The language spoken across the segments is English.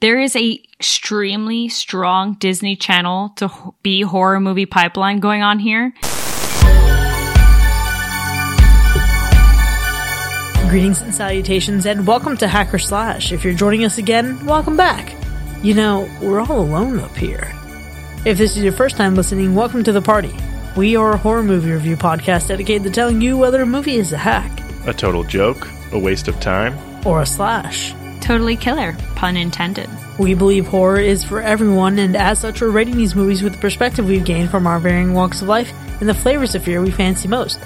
There is a extremely strong Disney Channel to be horror movie pipeline going on here. Greetings and salutations, and welcome to Hack or Slash. If you're joining us again, welcome back. You know, we're all alone up here. If this is your first time listening, welcome to the party. We are a horror movie review podcast dedicated to telling you whether a movie is a hack A total joke, a waste of time. or a slash. Totally killer, pun intended. We believe horror is for everyone, and as such, we're rating these movies with the perspective we've gained from our varying walks of life and the flavors of fear we fancy most.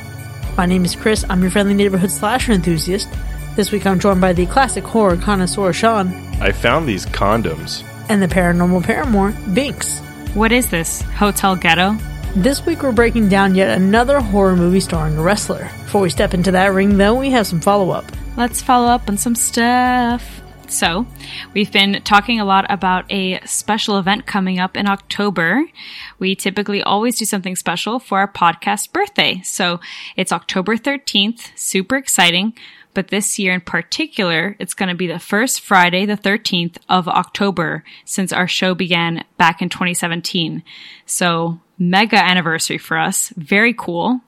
My name is Chris, I'm your friendly neighborhood slasher enthusiast. This week I'm joined by the classic horror connoisseur Sean I found these condoms. and the paranormal paramour Binks. What is this? Hotel Ghetto? This week we're breaking down yet another horror movie starring a wrestler. Before we step into that ring, though, we have some follow up. Let's follow up on some stuff. So, we've been talking a lot about a special event coming up in October. We typically always do something special for our podcast birthday. So, it's October 13th, super exciting. But this year in particular, it's going to be the first Friday, the 13th of October since our show began back in 2017. So, mega anniversary for us. Very cool.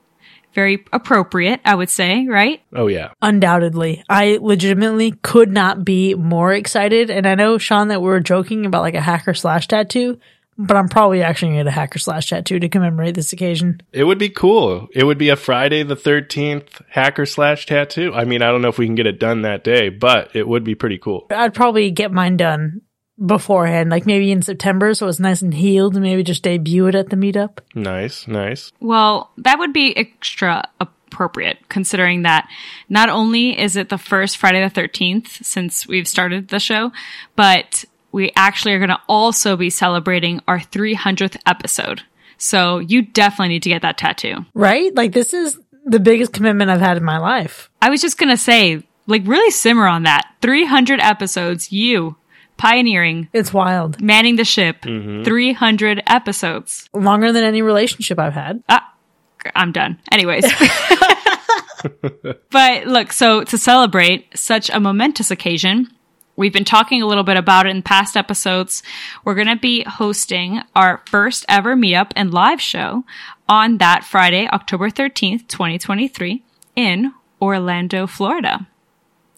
Very appropriate, I would say, right? Oh, yeah. Undoubtedly. I legitimately could not be more excited. And I know, Sean, that we were joking about like a hack or slash tattoo, but I'm probably actually going to get a hack or slash tattoo to commemorate this occasion. It would be cool. It would be a Friday the 13th hack or slash tattoo. I mean, I don't know if we can get it done that day, but it would be pretty cool. I'd probably get mine done beforehand, like maybe in September, so it's nice and healed, and maybe just debut it at the meetup. Nice, nice. Well, that would be extra appropriate considering that not only is it the first Friday the 13th since we've started the show, but we actually are going to also be celebrating our 300th episode. So you definitely need to get that tattoo. Right? Like, this is the biggest commitment I've had in my life. I was just going to say, like, really simmer on that. 300 episodes, you pioneering, It's wild. manning the ship, 300 episodes. Longer than any relationship I've had. Ah, I'm done. Anyways. but look, so to celebrate such a momentous occasion, we've been talking a little bit about it in past episodes. We're going to be hosting our first ever meetup and live show on that Friday, October 13th, 2023 in Orlando, Florida.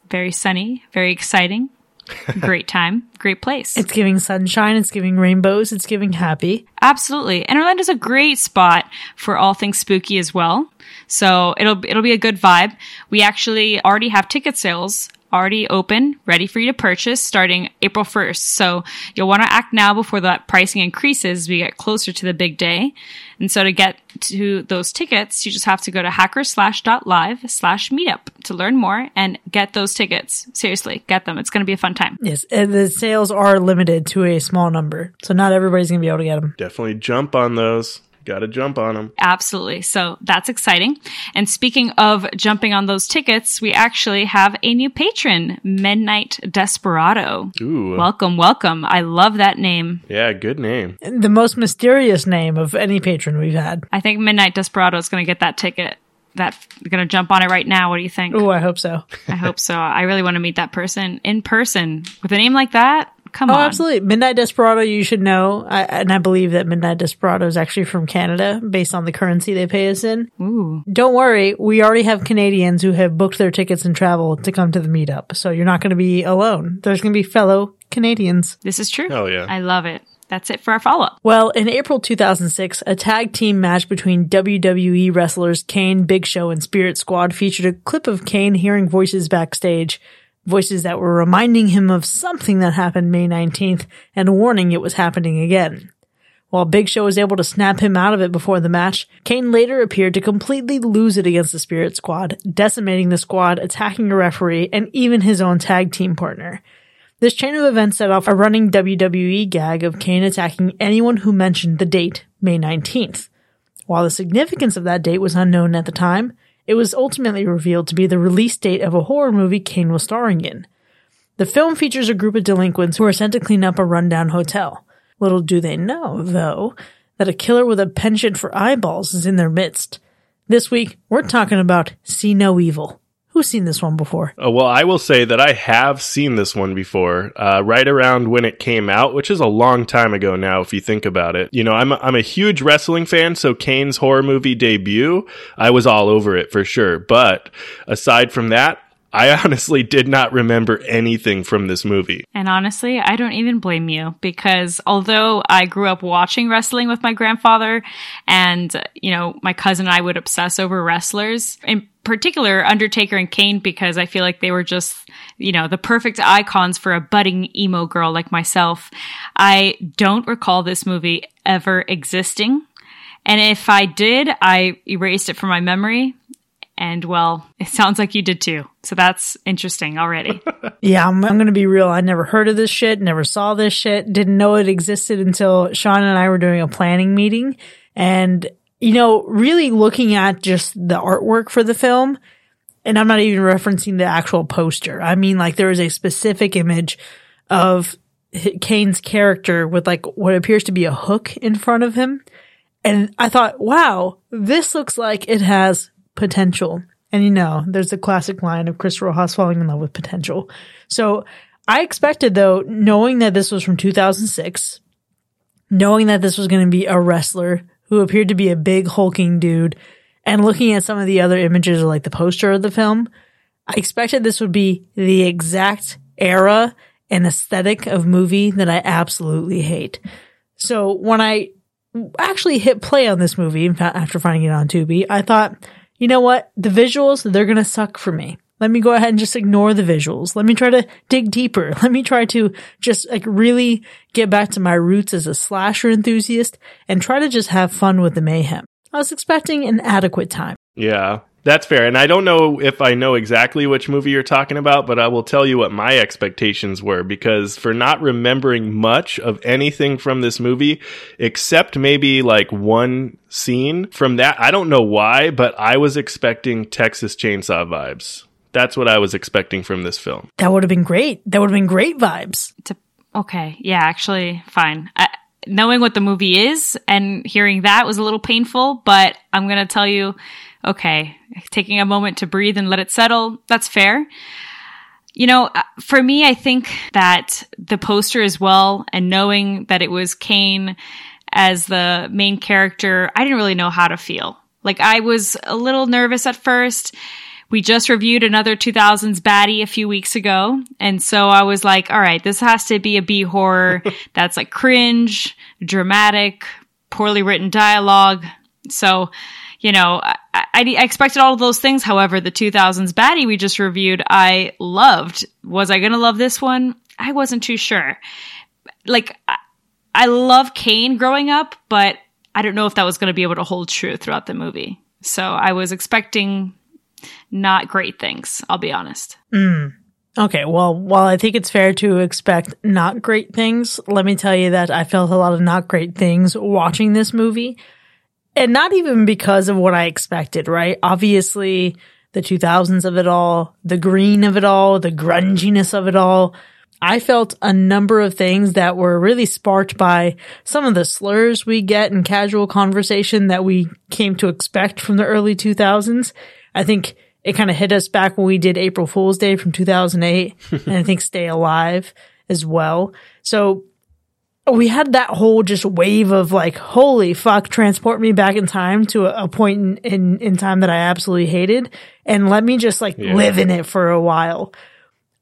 Very sunny, very exciting. Great time, great place. It's giving sunshine, it's giving rainbows, it's giving happy. Absolutely. And Orlando's a great spot for all things spooky as well. So it'll it'll be a good vibe. We actually already have ticket sales already open, ready for you to purchase starting April 1st. So you'll want to act now before that pricing increases as we get closer to the big day. And so to get to those tickets, you just have to go to hackorslash.live slash meetup to learn more and get those tickets. Seriously, get them. It's going to be a fun time. Yes, and the sales are limited to a small number, so not everybody's going to be able to get them. Definitely jump on those. Got to jump on them. Absolutely. So that's exciting. And speaking of jumping on those tickets, we actually have a new patron, Midnight Desperado. Ooh. Welcome, welcome. I love that name. yeah, good name. The most mysterious name of any patron we've had. I think Midnight Desperado is going to get that ticket. That going to jump on it right now. What do you think? Oh, I hope so. I hope so. I really want to meet that person in person with a name like that. Come Oh, on. absolutely. Midnight Desperado, you should know. I, and I believe that Midnight Desperado is actually from Canada based on the currency they pay us in. Ooh. Don't worry. We already have Canadians who have booked their tickets and travel to come to the meetup. So you're not going to be alone. There's going to be fellow Canadians. This is true. Hell yeah. I love it. That's it for our follow up. Well, in April 2006, a tag team match between WWE wrestlers Kane, Big Show, and Spirit Squad featured a clip of Kane hearing voices backstage, voices that were reminding him of something that happened May 19th and warning it was happening again. While Big Show was able to snap him out of it before the match, Kane later appeared to completely lose it against the Spirit Squad, decimating the squad, attacking a referee, and even his own tag team partner. This chain of events set off a running WWE gag of Kane attacking anyone who mentioned the date, May 19th. While the significance of that date was unknown at the time, it was ultimately revealed to be the release date of a horror movie Kane was starring in. The film features a group of delinquents who are sent to clean up a rundown hotel. Little do they know, though, that a killer with a penchant for eyeballs is in their midst. This week, we're talking about See No Evil. Who's seen this one before? Uh, well, I will say that I have seen this one before, uh, right around when it came out, which is a long time ago now, if you think about it. You know, I'm a, I'm a huge wrestling fan, so Kane's horror movie debut, I was all over it for sure. But aside from that, I honestly did not remember anything from this movie. And honestly, I don't even blame you because although I grew up watching wrestling with my grandfather and, you know, my cousin and I would obsess over wrestlers, in particular Undertaker and Kane, because I feel like they were just, you know, the perfect icons for a budding emo girl like myself. I don't recall this movie ever existing. And if I did, I erased it from my memory. And well, it sounds like you did too. So that's interesting already. Yeah, I'm, I'm going to be real. I never heard of this shit, never saw this shit, didn't know it existed until Sean and I were doing a planning meeting. And, you know, really looking at just the artwork for the film, and I'm not even referencing the actual poster. I mean, like, there is a specific image of Kane's character with like what appears to be a hook in front of him. And I thought, wow, this looks like it has potential. And you know, there's the classic line of Chris Rojas falling in love with potential. So I expected though, knowing that this was from 2006, knowing that this was going to be a wrestler who appeared to be a big hulking dude and looking at some of the other images like the poster of the film, I expected this would be the exact era and aesthetic of movie that I absolutely hate. So when I actually hit play on this movie in fact, after finding it on Tubi, I thought, you know what? The visuals, they're going to suck for me. Let me go ahead and just ignore the visuals. Let me try to dig deeper. Let me try to just like really get back to my roots as a slasher enthusiast and try to just have fun with the mayhem. I was expecting an adequate time. Yeah. That's fair. And I don't know if I know exactly which movie you're talking about, but I will tell you what my expectations were because for not remembering much of anything from this movie, except maybe like one scene from that, I don't know why, but I was expecting Texas Chainsaw vibes. That's what I was expecting from this film. That would have been great. That would have been great vibes. To, okay. Yeah, actually, fine. I, knowing what the movie is and hearing that was a little painful, but I'm going to tell you okay, taking a moment to breathe and let it settle, that's fair. You know, uh, for me, I think that the poster as well, and knowing that it was Kane as the main character, I didn't really know how to feel. Like, I was a little nervous at first. We just reviewed another 2000s baddie a few weeks ago. And so I was like, all right, this has to be a B horror that's like cringe, dramatic, poorly written dialogue. So you know, I, I, expected all of those things. However, the 2000s baddie we just reviewed, I loved. Was I going to love this one? I wasn't too sure. Like, I, I love Kane growing up, but I don't know if that was going to be able to hold true throughout the movie. So I was expecting not great things, I'll be honest. Mm. Okay, well, while I think it's fair to expect not great things, let me tell you that I felt a lot of not great things watching this movie and not even because of what I expected, right? Obviously, the 2000s of it all, the green of it all, the grunginess of it all. I felt a number of things that were really sparked by some of the slurs we get in casual conversation that we came to expect from the early 2000s. I think it kind of hit us back when we did April Fool's Day from 2008 and I think Stay Alive as well. So we had that whole just wave of like, holy fuck, transport me back in time to a, a point in, in, in, time that I absolutely hated and let me just like yeah. live in it for a while.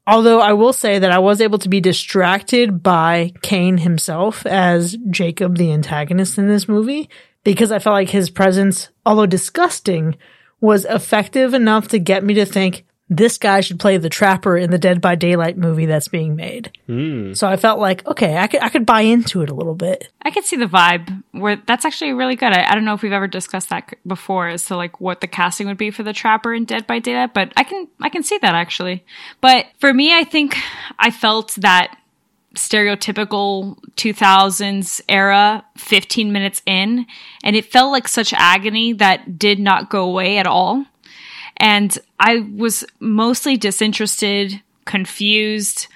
Although I will say that I was able to be distracted by Kane himself as Jacob, the antagonist in this movie, because I felt like his presence, although disgusting, was effective enough to get me to think, this guy should play the trapper in the Dead by Daylight movie that's being made. Mm. So I felt like, okay, I could I could buy into it a little bit. I could see the vibe where that's actually really good. I, I don't know if we've ever discussed that before as to like what the casting would be for the trapper in Dead by Daylight, but I can I can see that actually. But for me, I think I felt that stereotypical 2000s era 15 minutes in and it felt like such agony that did not go away at all. And I was mostly disinterested, confused,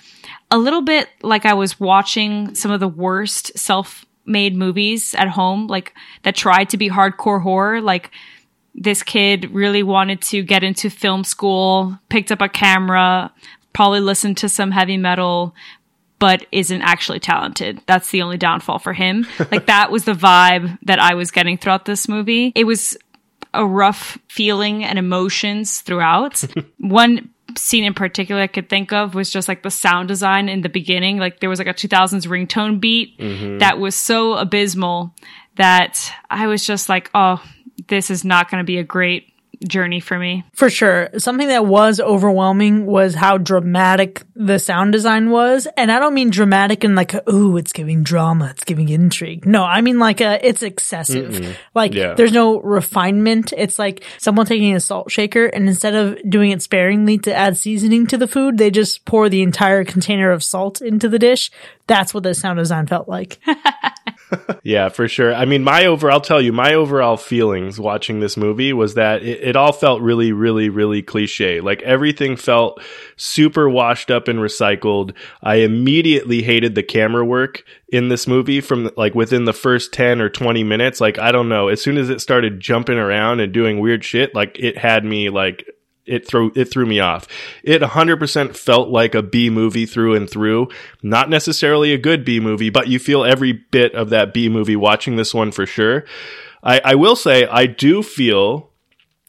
a little bit like I was watching some of the worst self made movies at home, like that tried to be hardcore horror, like this kid really wanted to get into film school, picked up a camera, probably listened to some heavy metal, but isn't actually talented. That's the only downfall for him. like that was the vibe that I was getting throughout this movie. It was a rough feeling and emotions throughout. One scene in particular I could think of was just like the sound design in the beginning. Like there was like a 2000s ringtone beat mm-hmm. that was so abysmal that I was just like, oh, this is not going to be a great journey for me. For sure. Something that was overwhelming was how dramatic the sound design was. And I don't mean dramatic in like, a, ooh, it's giving drama, it's giving intrigue. No, I mean like a, it's excessive. Like Yeah. there's no refinement. It's like someone taking a salt shaker and instead of doing it sparingly to add seasoning to the food, they just pour the entire container of salt into the dish. That's what the sound design felt like. Yeah, for sure. I mean, my over, I'll tell you, my overall feelings watching this movie was that it, it all felt really, really, really cliche. Like everything felt super washed up and recycled. I immediately hated the camera work in this movie from like within the first 10 or 20 minutes. Like, I don't know. As soon as it started jumping around and doing weird shit, like it had me like, it threw it threw me off. It 100% felt like a B movie through and through. Not necessarily a good B movie, but you feel every bit of that B movie watching this one for sure. I, I will say I do feel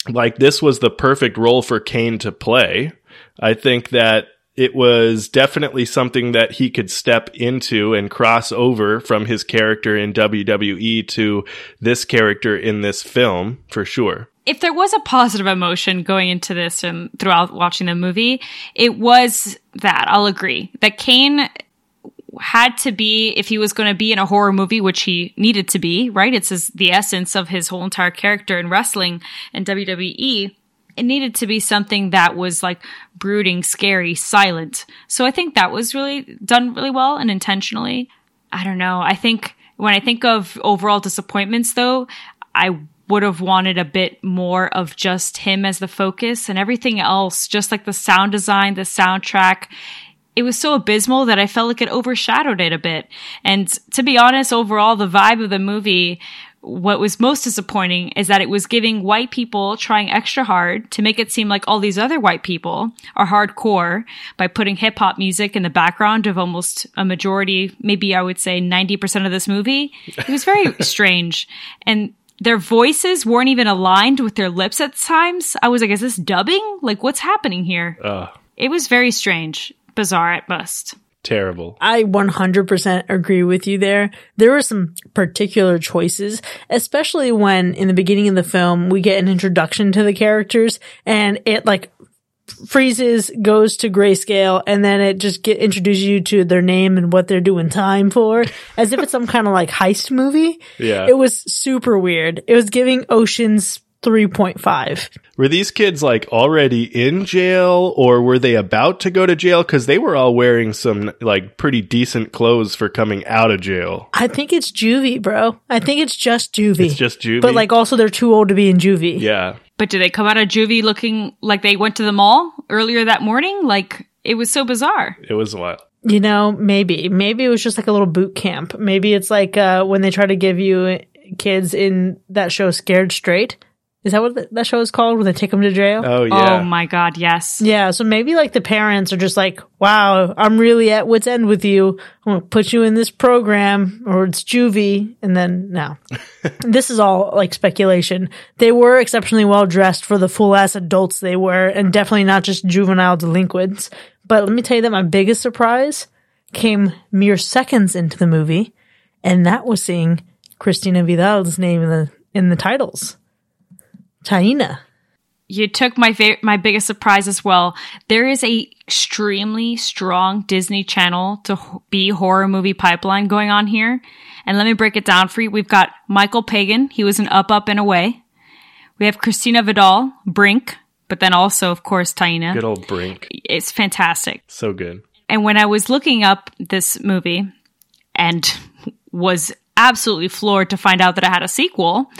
like this was the perfect role for Kane to play. I think that it was definitely something that he could step into and cross over from his character in WWE to this character in this film for sure. If there was a positive emotion going into this and throughout watching the movie, it was that. I'll agree that Kane had to be if he was going to be in a horror movie, which he needed to be, right? It's his, the essence of his whole entire character in wrestling and WWE. It needed to be something that was like brooding, scary, silent. So I think that was really done really well and intentionally. I don't know. I think when I think of overall disappointments though, I would have wanted a bit more of just him as the focus and everything else, just like the sound design, the soundtrack. It was so abysmal that I felt like it overshadowed it a bit. And to be honest, overall, the vibe of the movie, what was most disappointing is that it was giving white people trying extra hard to make it seem like all these other white people are hardcore by putting hip hop music in the background of almost a majority, maybe I would say 90% of this movie. It was very strange. And their voices weren't even aligned with their lips at times. I was like, is this dubbing? Like, what's happening here? Ugh, It was very strange, bizarre at best. terrible. I 100% agree with you there. There were some particular choices, especially when in the beginning of the film we get an introduction to the characters and it like freezes, goes to grayscale, and then it just get introduces you to their name and what they're doing time for, as if it's some kind of like heist movie. Yeah. It was super weird. It was giving Ocean's 3.5. Were these kids like already in jail or were they about to go to jail? Cause they were all wearing some like pretty decent clothes for coming out of jail. I think it's juvie, bro. I think it's just juvie. It's just juvie. But like also they're too old to be in juvie. yeah. But did they come out of juvie looking like they went to the mall earlier that morning? Like, it was so bizarre. It was wild. You know, maybe. Maybe it was just like a little boot camp. Maybe it's like uh, when they try to give you kids in that show Scared Straight. Is that what that show is called? When they take them to jail? Oh yeah. Oh my God, yes. Yeah, so maybe like the parents are just like, wow, I'm really at wit's end with you. I'm going to put you in this program or it's juvie. And then no. this is all like speculation. They were exceptionally well dressed for the full ass adults they were and definitely not just juvenile delinquents. But let me tell you that my biggest surprise came mere seconds into the movie. And that was seeing Christina Vidal's name in the, in the titles. Taina. You took my fa- my biggest surprise as well. There is a extremely strong Disney Channel to h- be horror movie pipeline going on here. And let me break it down for you. We've got Michael Pagan. He was an Up, Up, and Away. We have Christina Vidal, Brink, but then also, of course, Taina. Good old Brink. It's fantastic. So good. And when I was looking up this movie and was absolutely floored to find out that I had a sequel,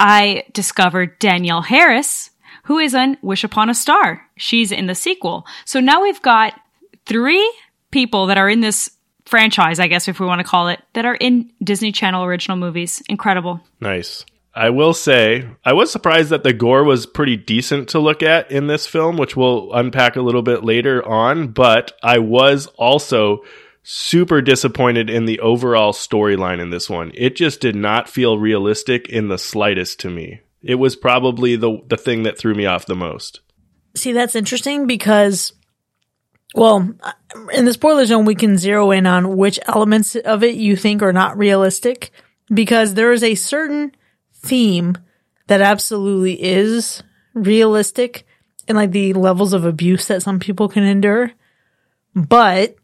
I discovered Danielle Harris, who is on Wish Upon a Star. She's in the sequel. So now we've got three people that are in this franchise, I guess, if we want to call it, that are in Disney Channel original movies. Incredible. Nice. I will say, I was surprised that the gore was pretty decent to look at in this film, which we'll unpack a little bit later on. But I was also super disappointed in the overall storyline in this one. It just did not feel realistic in the slightest to me. It was probably the the thing that threw me off the most. See, that's interesting because, well, in the spoiler zone, we can zero in on which elements of it you think are not realistic because there is a certain theme that absolutely is realistic and like the levels of abuse that some people can endure. But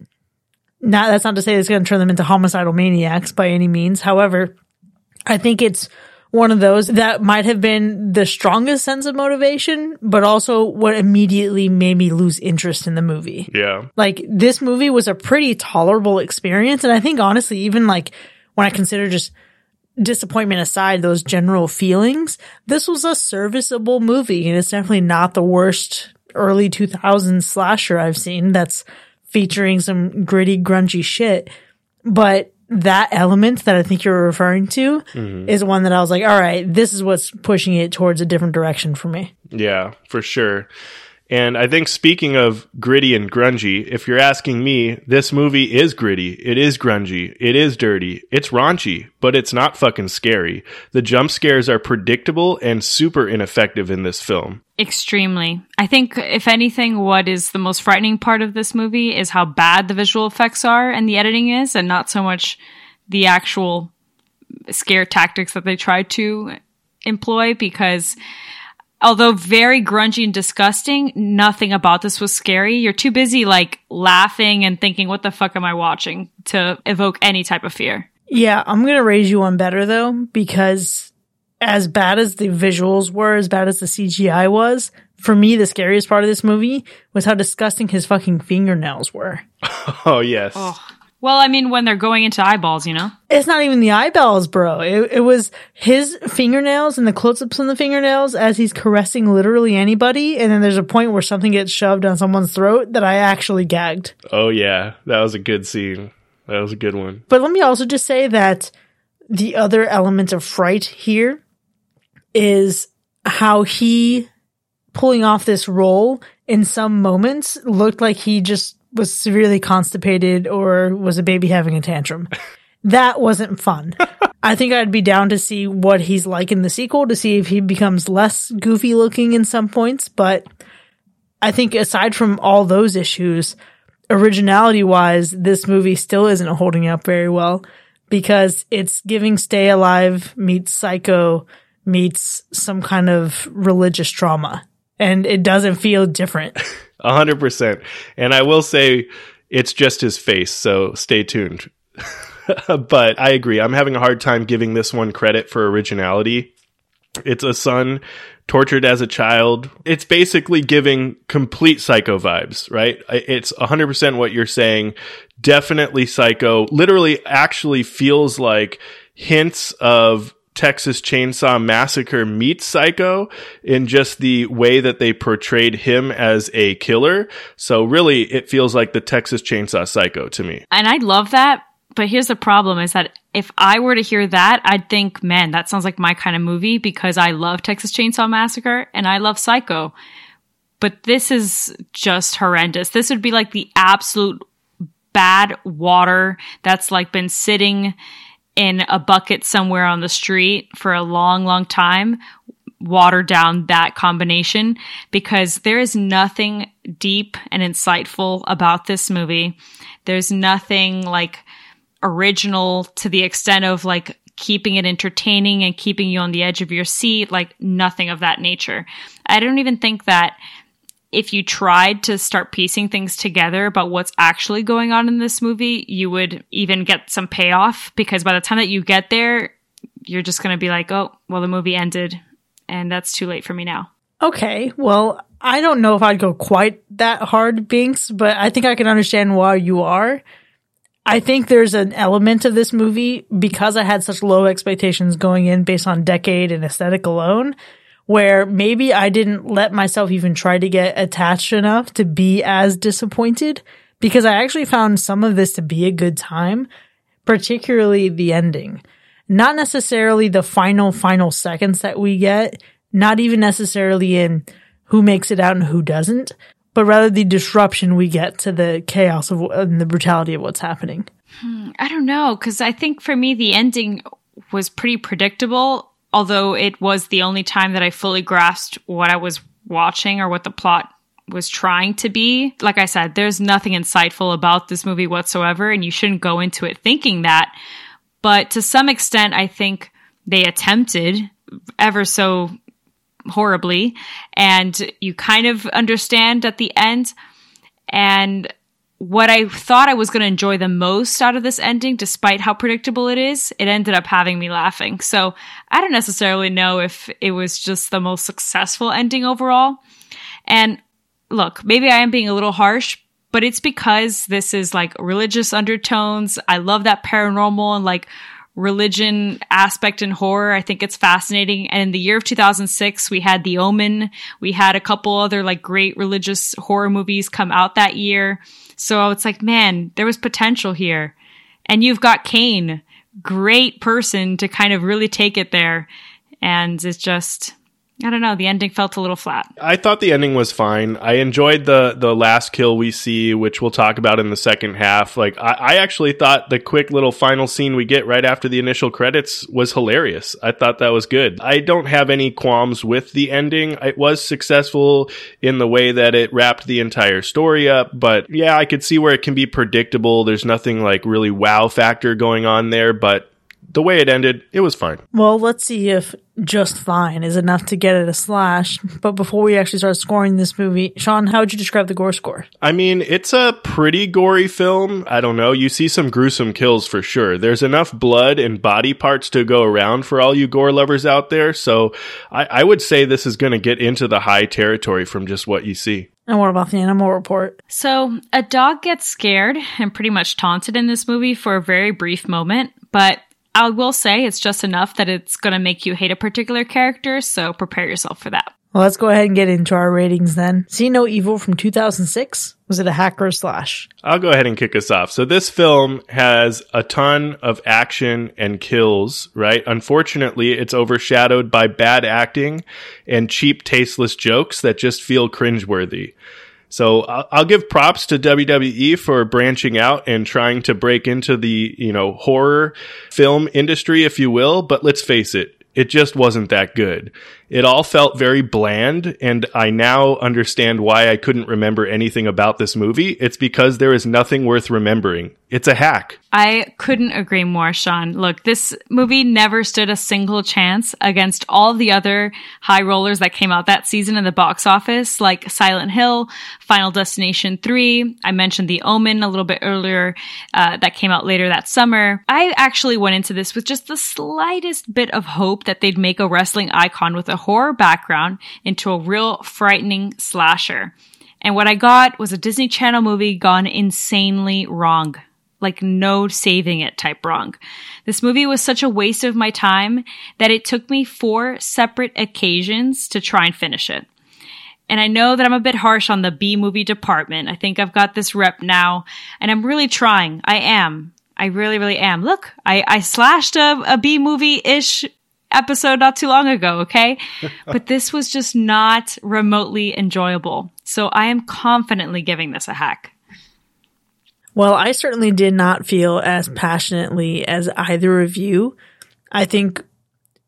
not, that's not to say it's going to turn them into homicidal maniacs by any means. However, I think it's one of those that might have been the strongest sense of motivation, but also what immediately made me lose interest in the movie. Yeah. Like this movie was a pretty tolerable experience. And I think honestly, even like when I consider just disappointment aside, those general feelings, this was a serviceable movie and it's definitely not the worst early 2000s slasher I've seen that's featuring some gritty, grungy shit. But that element that I think you're referring to Mm-hmm. is one that I was like, all right, this is what's pushing it towards a different direction for me. Yeah, for sure. And I think speaking of gritty and grungy, if you're asking me, this movie is gritty. It is grungy. It is dirty. It's raunchy, but it's not fucking scary. The jump scares are predictable and super ineffective in this film. Extremely. I think, if anything, what is the most frightening part of this movie is how bad the visual effects are and the editing is, and not so much the actual scare tactics that they try to employ. Because although very grungy and disgusting, nothing about this was scary. You're too busy like laughing and thinking, what the fuck am I watching to evoke any type of fear. Yeah, I'm going to raise you one better though, because as bad as the visuals were, as bad as the CGI was, for me, the scariest part of this movie was how disgusting his fucking fingernails were. Oh, yes. Well, I mean, when they're going into eyeballs, you know? It's not even the eyeballs, bro. It, it was his fingernails and the close-ups on the fingernails as he's caressing literally anybody. And then there's a point where something gets shoved down someone's throat that I actually gagged. Oh, yeah. That was a good scene. That was a good one. But let me also just say that the other element of fright here is how he pulling off this role in some moments looked like he just was severely constipated or was a baby having a tantrum. That wasn't fun. I think I'd be down to see what he's like in the sequel to see if he becomes less goofy looking in some points, but I think aside from all those issues, originality wise, this movie still isn't holding up very well because it's giving Stay Alive meets Psycho meets some kind of religious trauma. And it doesn't feel different. Hundred percent. And I will say it's just his face, so stay tuned. but I agree. I'm having a hard time giving this one credit for originality. It's a son tortured as a child. It's basically giving complete psycho vibes, right? It's 100% what you're saying. Definitely psycho. Literally actually feels like hints of Texas Chainsaw Massacre meets Psycho in just the way that they portrayed him as a killer. So really, it feels like the Texas Chainsaw Psycho to me. And I love that. But here's the problem is that if I were to hear that, I'd think, man, that sounds like my kind of movie because I love Texas Chainsaw Massacre and I love Psycho. But this is just horrendous. This would be like the absolute bad water that's like been sitting in a bucket somewhere on the street for a long, long time, water down that combination because there is nothing deep and insightful about this movie. There's nothing like original to the extent of like keeping it entertaining and keeping you on the edge of your seat, like nothing of that nature. I don't even think that if you tried to start piecing things together about what's actually going on in this movie, you would even get some payoff because by the time that you get there, you're just going to be like, oh, well, the movie ended and that's too late for me now. Okay. Well, I don't know if I'd go quite that hard, Binks, but I think I can understand why you are. I think there's an element of this movie because I had such low expectations going in based on decade and aesthetic alone where maybe I didn't let myself even try to get attached enough to be as disappointed because I actually found some of this to be a good time, particularly the ending. not necessarily the final, final seconds that we get, not even necessarily in who makes it out and who doesn't, but rather the disruption we get to the chaos of and the brutality of what's happening. Hmm, I don't know, because I think for me, the ending was pretty predictable, although it was the only time that I fully grasped what I was watching or what the plot was trying to be. Like I said, there's nothing insightful about this movie whatsoever, and you shouldn't go into it thinking that. But to some extent, I think they attempted ever so horribly, and you kind of understand at the end. And what I thought I was going to enjoy the most out of this ending, despite how predictable it is, it ended up having me laughing. So I don't necessarily know if it was just the most successful ending overall. And look, maybe I am being a little harsh, but it's because this is like religious undertones. I love that paranormal and like religion aspect in horror. I think it's fascinating. And in the year of 2006, we had The Omen. We had a couple other like great religious horror movies come out that year. So it's like, man, there was potential here. And you've got Kane, great person to kind of really take it there. And it's just, I don't know. The ending felt a little flat. I thought the ending was fine. I enjoyed the the last kill we see, which we'll talk about in the second half. Like I, I actually thought the quick little final scene we get right after the initial credits was hilarious. I thought that was good. I don't have any qualms with the ending. It was successful in the way that it wrapped the entire story up, but yeah, I could see where it can be predictable. There's nothing like really wow factor going on there, but the way it ended, it was fine. Well, let's see if just fine is enough to get it a slash. But before we actually start scoring this movie, Sean, how would you describe the gore score? I mean, it's a pretty gory film. I don't know. You see some gruesome kills for sure. There's enough blood and body parts to go around for all you gore lovers out there. So I, I would say this is going to get into the high territory from just what you see. And what about the animal report? So, a dog gets scared and pretty much taunted in this movie for a very brief moment, but I will say it's just enough that it's going to make you hate a particular character, so prepare yourself for that. Well, let's go ahead and get into our ratings then. See No Evil from 2006. Was it a hack or a slash? I'll go ahead and kick us off. So this film has a ton of action and kills, right? Unfortunately, it's overshadowed by bad acting and cheap, tasteless jokes that just feel cringeworthy. So I'll, give props to WWE for branching out and trying to break into the, you know, horror film industry, if you will. But let's face it, it just wasn't that good. It all felt very bland, and I now understand why I couldn't remember anything about this movie. It's because there is nothing worth remembering. It's a hack. I couldn't agree more, Sean. Look, this movie never stood a single chance against all the other high rollers that came out that season in the box office, like Silent Hill, Final Destination 3. I mentioned The Omen a little bit earlier, uh, that came out later that summer. I actually went into this with just the slightest bit of hope that they'd make a wrestling icon with a horror background into a real frightening slasher. And what I got was a Disney Channel movie gone insanely wrong. Like no saving it type wrong. This movie was such a waste of my time that it took me four separate occasions to try and finish it. And I know that I'm a bit harsh on the B movie department. I think I've got this rep now and I'm really trying. I am. I really, really am. Look, I, I slashed a, a B movie ish episode not too long ago, okay? but this was just not remotely enjoyable. So I am confidently giving this a hack. Well, I certainly did not feel as mm. passionately as either of you. I think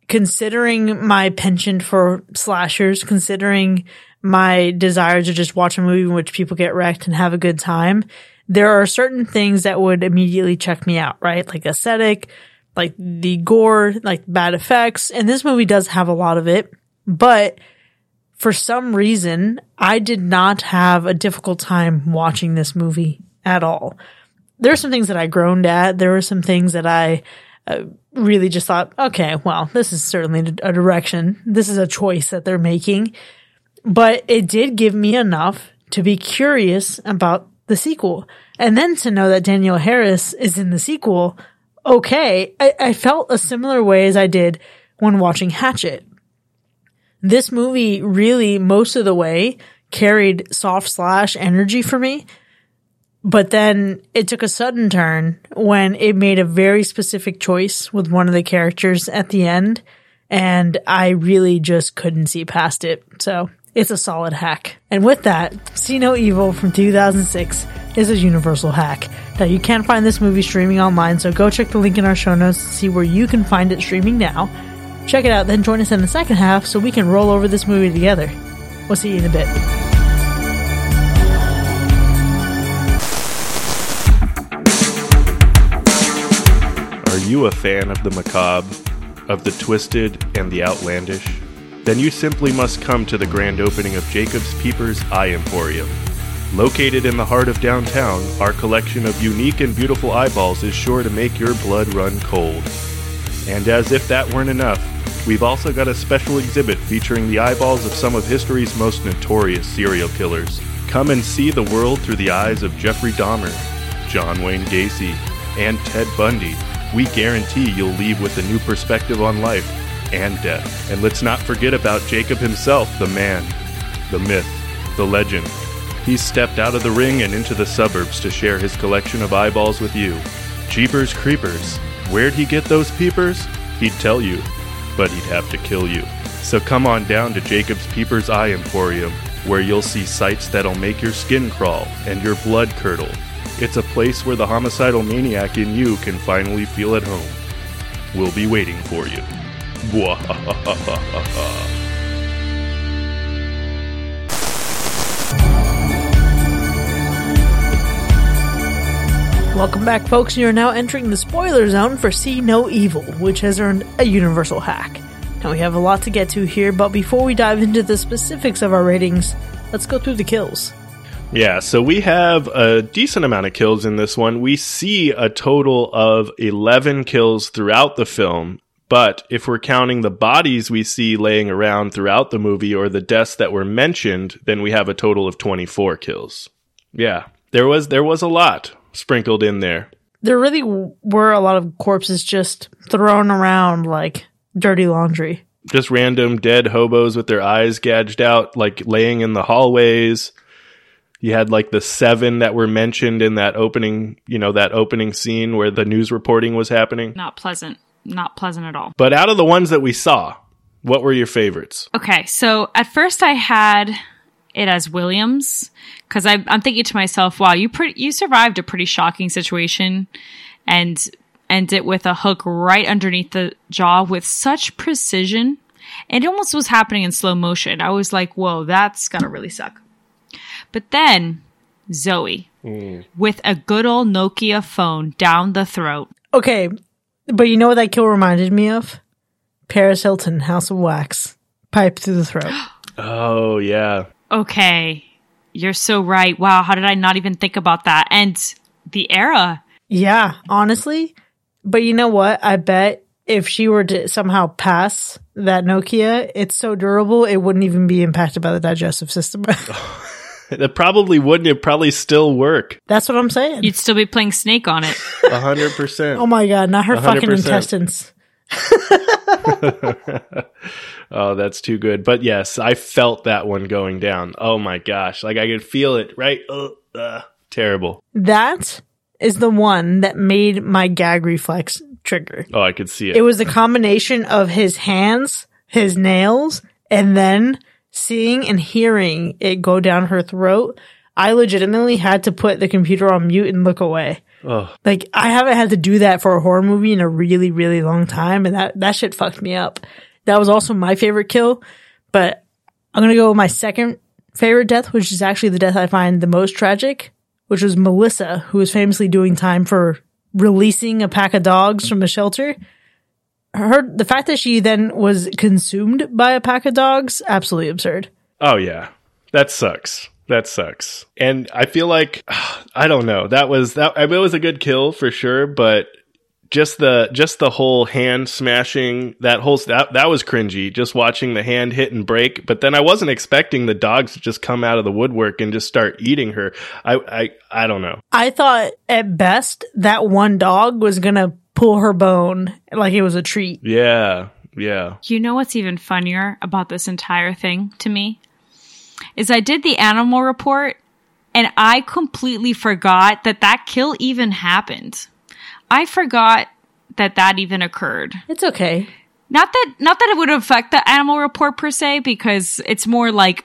considering my penchant for slashers, considering my desire to just watch a movie in which people get wrecked and have a good time, there are certain things that would immediately check me out, right? Like aesthetic, like the gore, like bad effects. And this movie does have a lot of it, but for some reason, I did not have a difficult time watching this movie at all. There are some things that I groaned at. There were some things that I uh, really just thought, okay, well, this is certainly a direction. This is a choice that they're making. But it did give me enough to be curious about the sequel. And then to know that Danielle Harris is in the sequel, okay. I, I felt a similar way as I did when watching Hatchet. This movie really, most of the way, carried soft slash energy for me. But then it took a sudden turn when it made a very specific choice with one of the characters at the end. And I really just couldn't see past it. So it's a solid hack. And with that, See No Evil from 2006 is a universal hack. Now you can find this movie streaming online, so go check the link in our show notes to see where you can find it streaming now. Check it out, then join us in the second half so we can roll over this movie together. We'll see you in a bit. Are you a fan of the macabre, of the twisted and the outlandish? Then you simply must come to the grand opening of Jacob's Peepers Eye Emporium. Located in the heart of downtown, our collection of unique and beautiful eyeballs is sure to make your blood run cold. And as if that weren't enough, we've also got a special exhibit featuring the eyeballs of some of history's most notorious serial killers. Come and see the world through the eyes of Jeffrey Dahmer, John Wayne Gacy, and Ted Bundy. We guarantee you'll leave with a new perspective on life and death. And let's not forget about Jacob himself, the man, the myth, the legend. He stepped out of the ring and into the suburbs to share his collection of eyeballs with you. Jeepers Creepers. Where'd he get those peepers? He'd tell you, but he'd have to kill you. So come on down to Jacob's Peepers Eye Emporium, where you'll see sights that'll make your skin crawl and your blood curdle. It's a place where the homicidal maniac in you can finally feel at home. We'll be waiting for you. Welcome back, folks. You're now entering the spoiler zone for See No Evil, which has earned a universal hack. Now, we have a lot to get to here, but before we dive into the specifics of our ratings, let's go through the kills. Yeah, so we have a decent amount of kills in this one. We see a total of 11 kills throughout the film, but if we're counting the bodies we see laying around throughout the movie or the deaths that were mentioned, then we have a total of 24 kills. Yeah, there was there was a lot sprinkled in there. There really were a lot of corpses just thrown around like dirty laundry. Just random dead hobos with their eyes gouged out, like laying in the hallways. You had like the seven that were mentioned in that opening, you know, that opening scene where the news reporting was happening. Not pleasant. Not pleasant at all. But out of the ones that we saw, what were your favorites? Okay, so at first I had it as Williams because I'm thinking to myself, "Wow, you pretty you survived a pretty shocking situation, and end it with a hook right underneath the jaw with such precision. It almost was happening in slow motion. I was like, "Whoa, that's gotta really suck." But then Zoe hmm. with a good old Nokia phone down the throat. Okay, but you know what that kill reminded me of? Paris Hilton, House of Wax. Pipe through the throat. Oh, yeah. Okay, you're so right. Wow, how did I not even think about that? And the era. yeah, honestly. But you know what? I bet if she were to somehow pass that Nokia, it's so durable, it wouldn't even be impacted by the digestive system. That probably wouldn't. It probably still work. That's what I'm saying. You'd still be playing Snake on it. A hundred percent. oh my god, not her fucking 100%. intestines. Oh, that's too good. But yes, I felt that one going down. Oh my gosh. Like I could feel it, right? Ugh, ugh. terrible. That is the one that made my gag reflex trigger. Oh, I could see it. It was the combination of his hands, his nails, and then seeing and hearing it go down her throat. I legitimately had to put the computer on mute and look away. oh, Like I haven't had to do that for a horror movie in a really, really long time, and that that shit fucked me up. That was also my favorite kill, but I'm gonna go with my second favorite death, which is actually the death I find the most tragic, which was Melissa, who was famously doing time for releasing a pack of dogs from a shelter. Her the fact that she then was consumed by a pack of dogs, absolutely absurd. oh yeah. That sucks. That sucks. And I feel like I don't know. That was that. I mean, it was a good kill for sure, but just the just the whole hand smashing that whole that that was cringy. Just watching the hand hit and break. But then I wasn't expecting the dogs to just come out of the woodwork and just start eating her. I I I don't know. I thought at best that one dog was gonna pull her bone like it was a treat. Yeah. Yeah. You know what's even funnier about this entire thing to me? Is I did the animal report And I completely forgot that that kill even happened. I forgot that that even occurred. It's okay. Not that not that it would affect the animal report per se because it's more like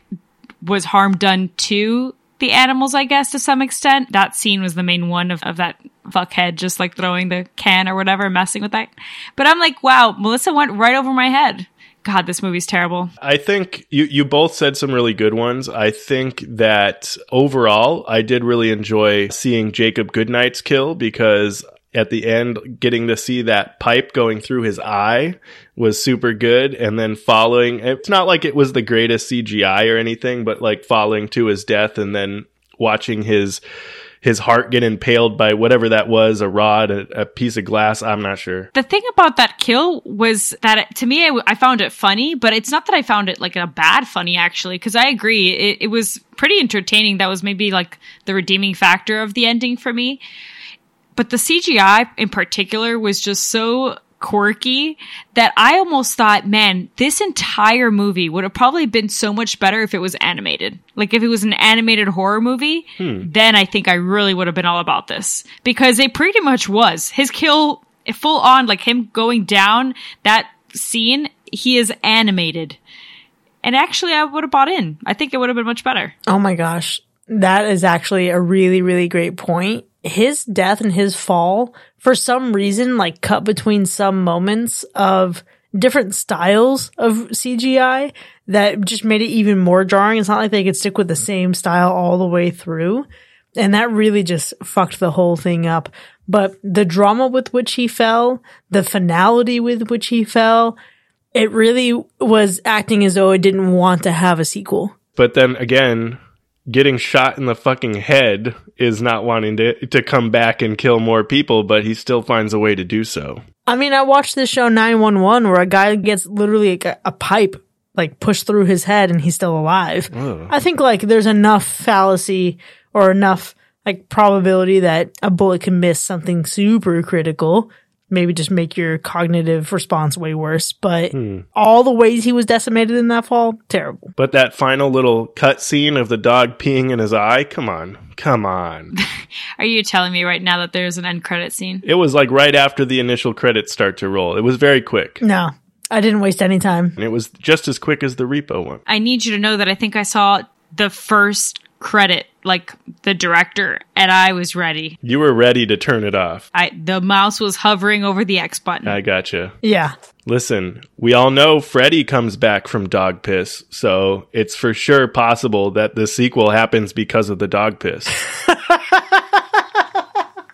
was harm done to the animals, I guess, to some extent. That scene was the main one of, of that fuckhead just like throwing the can or whatever, messing with that. But I'm like, wow, Melissa went right over my head. God, this movie's terrible. I think you, you both said some really good ones. I think that overall, I did really enjoy seeing Jacob Goodnight's kill because at the end, getting to see that pipe going through his eye was super good. And then following, it's not like it was the greatest CGI or anything, but like following to his death and then watching his his heart get impaled by whatever that was a rod a, a piece of glass i'm not sure The thing about that kill was that it, to me, I, found it funny, but it's not that I found it like a bad funny actually, because I agree. It, it was pretty entertaining. That was maybe like the redeeming factor of the ending for me. But the CGI in particular was just so quirky that I almost thought, man, this entire movie would have probably been so much better if it was animated. Like if it was an animated horror movie, hmm. then I think I really would have been all about this because it pretty much was. His kill full on like him going down that scene, he is animated. And actually I would have bought in. I think it would have been much better. Oh my gosh. That is actually a really, really great point. His death and his fall, for some reason, like cut between some moments of different styles of CGI that just made it even more jarring. It's not like they could stick with the same style all the way through. And that really just fucked the whole thing up. But the drama with which he fell, the finality with which he fell, it really was acting as though it didn't want to have a sequel. but then again getting shot in the fucking head is not wanting to to come back and kill more people but he still finds a way to do so I mean, I watched this show 911 where a guy gets literally like a, a pipe like pushed through his head and he's still alive. I think like there's enough fallacy or enough like probability that a bullet can miss something super critical. Maybe just make your cognitive response way worse. But hmm. all the ways he was decimated in that fall, terrible. But that final little cut scene of the dog peeing in his eye, come on. Come on. Are you telling me right now that there's an end credit scene? it was like right after the initial credits start to roll. It was very quick. No, I didn't waste any time. And it was just as quick as the repo one. I need you to know that I think I saw the first credit, like the director, and I was ready. You were ready to turn it off. I the mouse was hovering over the X button. I gotcha. Yeah. Listen, we all know Freddy comes back from dog piss, so it's for sure possible that the sequel happens because of the dog piss.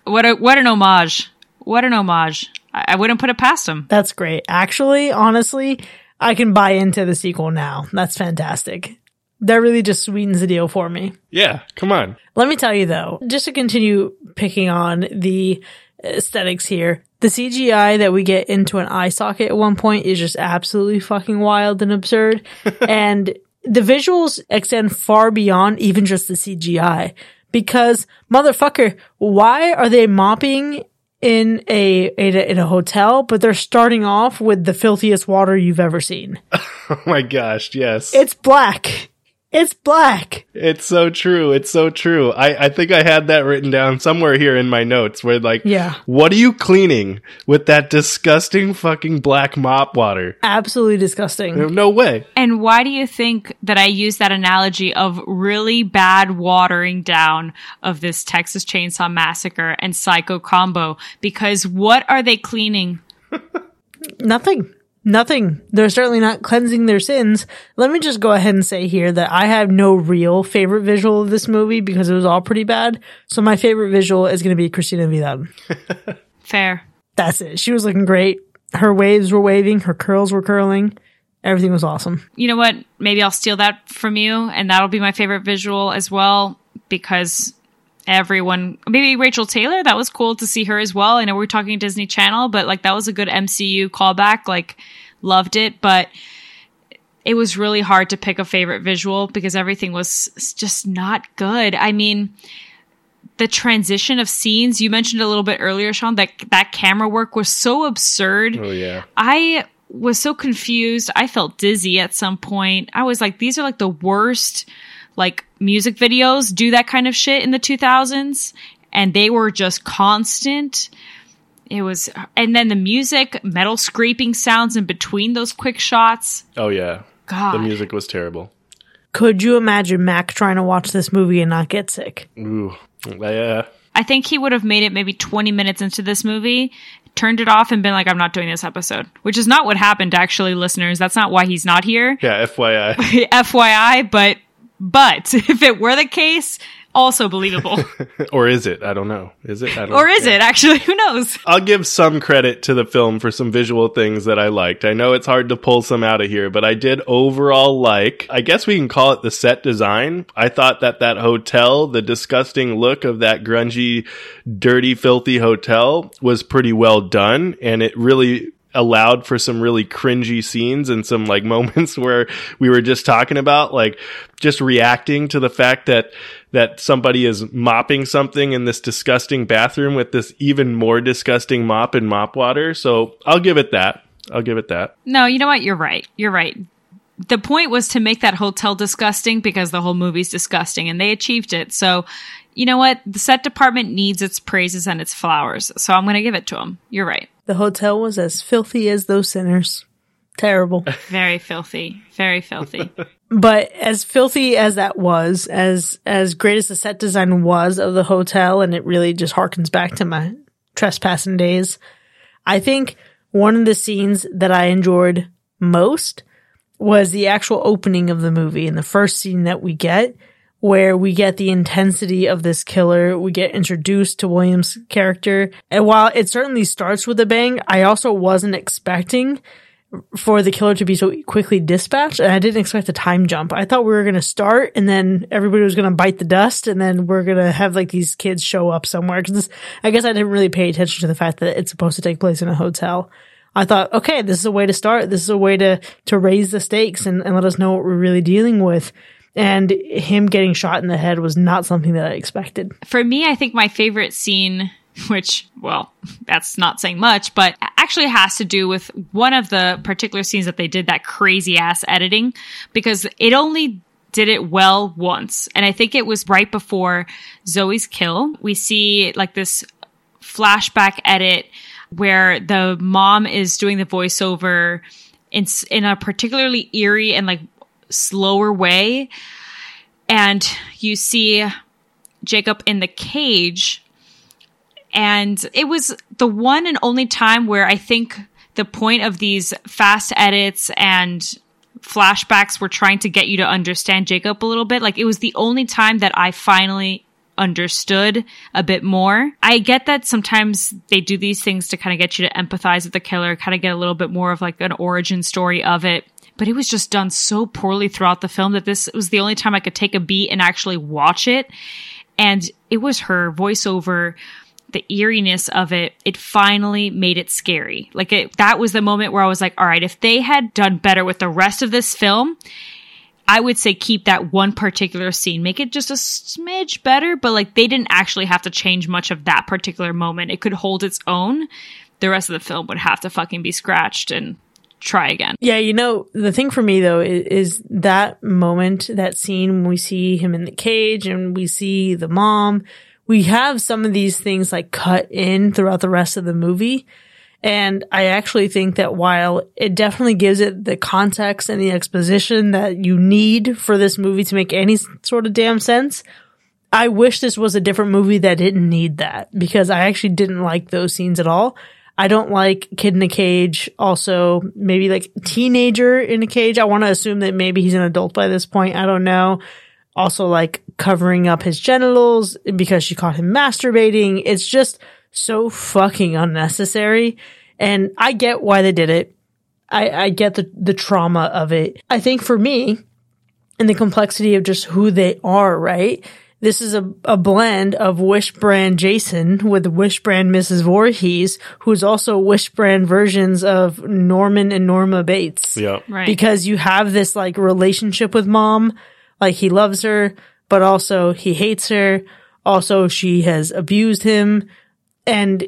What a what an homage! What an homage! I, I wouldn't put it past him. That's great. Actually, honestly, I can buy into the sequel now. That's fantastic. That really just sweetens the deal for me. yeah, come on. Let me tell you though, just to continue picking on the aesthetics here, the CGI that we get into an eye socket at one point is just absolutely fucking wild and absurd. and the visuals extend far beyond even just the CGI because motherfucker, why are they mopping in a, in a in a hotel, but they're starting off with the filthiest water you've ever seen? Oh my gosh, yes. It's black. It's black. It's so true. It's so true. I, I think I had that written down somewhere here in my notes where like, Yeah. what are you cleaning with that disgusting fucking black mop water? Absolutely disgusting. No way. And why do you think that I use that analogy of really bad watering down of this Texas Chainsaw Massacre and Psycho combo? Because what are they cleaning? Nothing. Nothing. They're certainly not cleansing their sins. Let me just go ahead and say here that I have no real favorite visual of this movie because it was all pretty bad. So my favorite visual is going to be Christina Vidal. Fair. That's it. She was looking great. Her waves were waving. Her curls were curling. Everything was awesome. You know what? Maybe I'll steal that from you, and that'll be my favorite visual as well because everyone, maybe Rachael Taylor, that was cool to see her as well. I know we're talking Disney Channel, but like that was a good MCU callback. Like, loved it, but it was really hard to pick a favorite visual because everything was just not good. I mean, the transition of scenes you mentioned a little bit earlier, Sean, that that camera work was so absurd. Oh yeah. I was so confused. I felt dizzy at some point. I was like, these are like the worst like music videos do that kind of shit in the 2000s and they were just constant. It was, and then the music, metal scraping sounds in between those quick shots. Oh yeah, God. the music was terrible. Could you imagine Mac trying to watch this movie and not get sick? Ooh, yeah. I think he would have made it maybe 20 minutes into this movie, turned it off, and been like, I'm not doing this episode. Which is not what happened, actually, listeners. That's not why he's not here. Yeah, FYI. FYI, but but if it were the case, also believable. or is it? I don't know. Is it? I don't or is it actually? Who knows? I'll give some credit to the film for some visual things that I liked. I know it's hard to pull some out of here, but I did overall like, I guess we can call it the set design. I thought that that hotel, the disgusting look of that grungy, dirty, filthy hotel was pretty well done. And it really allowed for some really cringy scenes and some like moments where we were just talking about like just reacting to the fact that that somebody is mopping something in this disgusting bathroom with this even more disgusting mop and mop water. So I'll give it that. I'll give it that. No, you know what? You're right. You're right. The point was to make that hotel disgusting because the whole movie's disgusting and they achieved it. So, you know what? The set department needs its praises and its flowers. So I'm going to give it to them. You're right. The hotel was as filthy as those sinners. Terrible. Very filthy. Very filthy. but as filthy as that was, as as great as the set design was of the hotel, and it really just harkens back to my trespassing days, I think one of the scenes that I enjoyed most was the actual opening of the movie and the first scene that we get where we get the intensity of this killer. We get introduced to William's character. And while it certainly starts with a bang, I also wasn't expecting for the killer to be so quickly dispatched. And I didn't expect a time jump. I thought we were going to start and then everybody was going to bite the dust and then we're going to have like these kids show up somewhere. Cause this, I guess I didn't really pay attention to the fact that it's supposed to take place in a hotel. I thought, okay, this is a way to start. This is a way to, to raise the stakes and, and let us know what we're really dealing with and him getting shot in the head was not something that I expected. For me, I think my favorite scene, which, well, that's not saying much, but actually has to do with one of the particular scenes that they did that crazy ass editing because it only did it well once. And I think it was right before Zoe's kill. We see like this flashback edit where the mom is doing the voiceover in, in a particularly eerie and like slower way. And you see Jacob in the cage. And it was the one and only time where I think the point of these fast edits and flashbacks were trying to get you to understand Jacob a little bit. Like it was the only time that I finally understood a bit more. I get that sometimes they do these things to kind of get you to empathize with the killer, kind of get a little bit more of like an origin story of it but it was just done so poorly throughout the film that this was the only time I could take a beat and actually watch it. And it was her voiceover, the eeriness of it. It finally made it scary. Like it, that was the moment where I was like, all right, if they had done better with the rest of this film, I would say keep that one particular scene, make it just a smidge better, but like they didn't actually have to change much of that particular moment. It could hold its own. The rest of the film would have to fucking be scratched and try again. Yeah, you know, the thing for me though is, is, that moment, that scene when we see him in the cage and we see the mom, we have some of these things like cut in throughout the rest of the movie. And I actually think that while it definitely gives it the context and the exposition that you need for this movie to make any sort of damn sense, I wish this was a different movie that didn't need that because I actually didn't like those scenes at all. I don't like kid in a cage. Also, maybe like teenager in a cage. I want to assume that maybe he's an adult by this point. I don't know. Also, like covering up his genitals because she caught him masturbating. It's just so fucking unnecessary. And I get why they did it. I, I get the, the trauma of it. I think for me, and the complexity of just who they are, right? This is a, a blend of Wish brand Jason with Wish brand Mrs. Voorhees, who's also Wish brand versions of Norman and Norma Bates. Yeah. Right. Because you have this like relationship with mom, like he loves her, but also he hates her. Also, she has abused him. And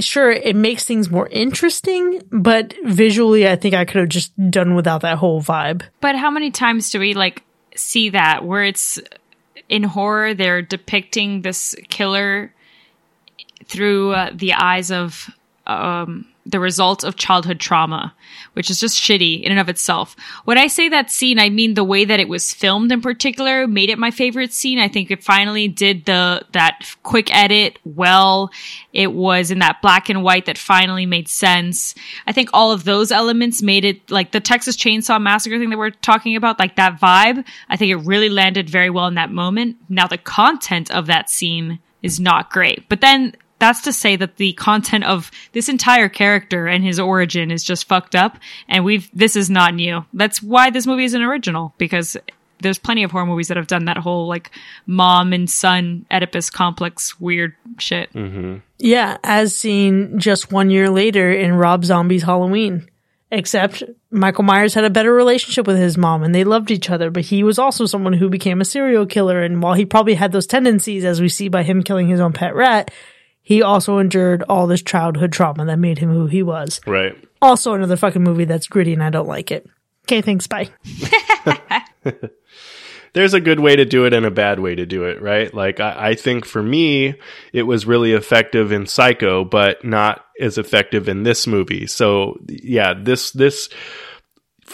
sure, it makes things more interesting, but visually, I think I could have just done without that whole vibe. But how many times do we like see that where it's in horror they're depicting this killer through uh, the eyes of um, the result of childhood trauma, which is just shitty in and of itself. When I say that scene, I mean the way that it was filmed in particular made it my favorite scene. I think it finally did the, that quick edit well. It was in that black and white that finally made sense. I think all of those elements made it like the Texas Chainsaw Massacre thing that we're talking about, like that vibe. I think it really landed very well in that moment. Now the content of that scene is not great, but then that's to say that the content of this entire character and his origin is just fucked up and we've this is not new that's why this movie is an original because there's plenty of horror movies that have done that whole like mom and son oedipus complex weird shit mm-hmm. Yeah, as seen just one year later in Rob Zombie's Halloween. Except Michael Myers had a better relationship with his mom and they loved each other, but he was also someone who became a serial killer. And while he probably had those tendencies, as we see by him killing his own pet rat, he also endured all this childhood trauma that made him who he was. Right. Also, another fucking movie that's gritty and I don't like it. Okay, thanks. Bye. there's a good way to do it and a bad way to do it, right? Like I, I think for me, it was really effective in Psycho, but not as effective in this movie. So yeah, this this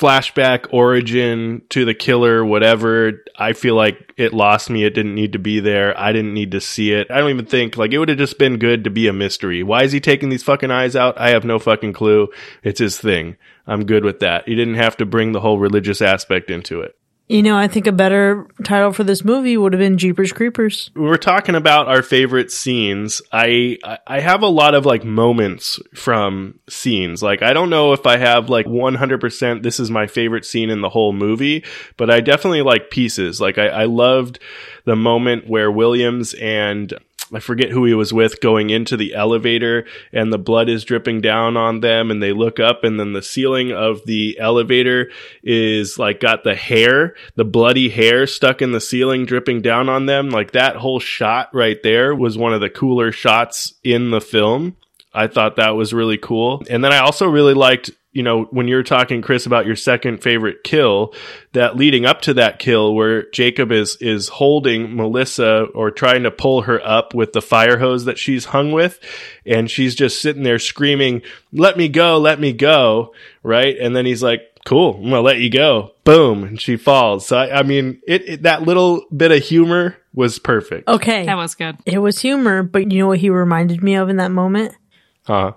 flashback origin to the killer, whatever. I feel like it lost me. It didn't need to be there. I didn't need to see it. I don't even think like it would have just been good to be a mystery. Why is he taking these fucking eyes out? I have no fucking clue. It's his thing. I'm good with that. He didn't have to bring the whole religious aspect into it. You know, I think a better title for this movie would have been Jeepers Creepers. we were talking about our favorite scenes. I I have a lot of like moments from scenes. Like I don't know if I have like 100% this is my favorite scene in the whole movie, but I definitely like pieces. Like I, I loved the moment where Williams and I forget who he was with going into the elevator and the blood is dripping down on them and they look up and then the ceiling of the elevator is like got the hair, the bloody hair stuck in the ceiling dripping down on them. Like that whole shot right there was one of the cooler shots in the film. I thought that was really cool. And then I also really liked, you know, when you're talking, Chris, about your second favorite kill, that leading up to that kill where Jacob is, is holding Melissa or trying to pull her up with the fire hose that she's hung with. And she's just sitting there screaming, let me go, let me go. Right. And then he's like, cool, I'm gonna let you go. Boom. And she falls. So I, I mean, it, it, that little bit of humor was perfect. Okay. that was good It was humor, but you know what he reminded me of in that moment? Huh.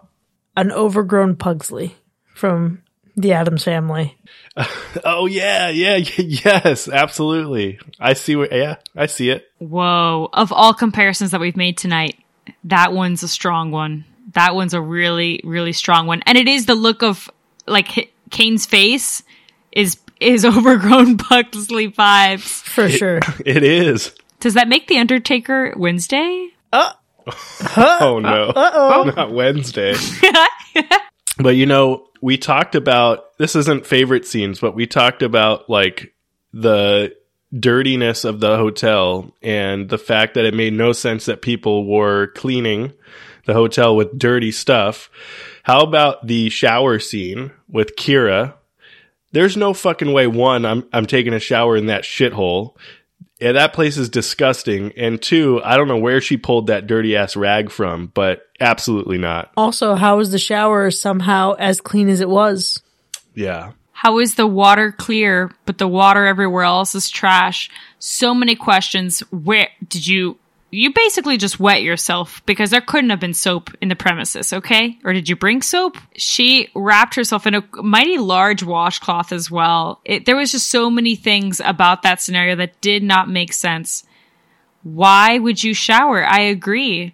An overgrown Pugsley from the Addams family. Oh yeah, yeah, yes, absolutely. I see what. Yeah, I see it. Whoa. Of all comparisons that we've made tonight, that one's a strong one. That one's a really, really strong one. And it is the look of like H- Kane's face is is overgrown Pugsley vibes. For sure. It is. Does that make the Undertaker Wednesday? Oh Oh, no, not Wednesday. But you know, we talked about this isn't favorite scenes, but we talked about like the dirtiness of the hotel and the fact that it made no sense that people were cleaning the hotel with dirty stuff. How about the shower scene with Kira? There's no fucking way one I'm I'm taking a shower in that shithole. Yeah, that place is disgusting. And two, I don't know where she pulled that dirty ass rag from, but absolutely not. Also, how was the shower somehow as clean as it was? Yeah. How is the water clear, but the water everywhere else is trash? So many questions. Where did you? You basically just wet yourself because there couldn't have been soap in the premises, okay? Or did you bring soap? She wrapped herself in a mighty large washcloth as well. It, there was just so many things about that scenario that did not make sense. Why would you shower? I agree.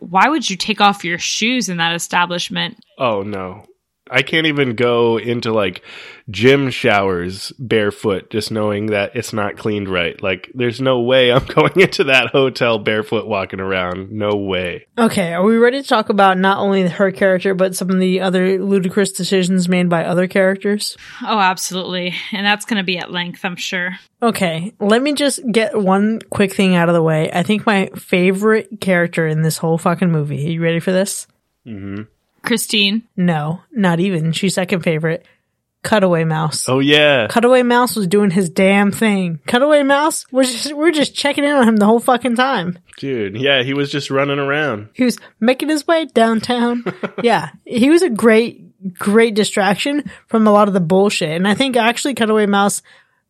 Why would you take off your shoes in that establishment? Oh no. I can't even go into like gym showers barefoot just knowing that it's not cleaned right. Like there's no way I'm going into that hotel barefoot walking around. No way. Okay, are we ready to talk about not only her character, but some of the other ludicrous decisions made by other characters? Oh, absolutely. And that's going to be at length, I'm sure. Okay, let me just get one quick thing out of the way. I think my favorite character in this whole fucking movie, are you ready for this? Mm hmm. Christine. No, not even. She's second favorite. Cutaway Mouse. Oh yeah. Cutaway Mouse was doing his damn thing. Cutaway Mouse was just, we're just checking in on him the whole fucking time. Dude, yeah, he was just running around. He was making his way downtown. yeah, he was a great, great distraction from a lot of the bullshit. And I think actually Cutaway Mouse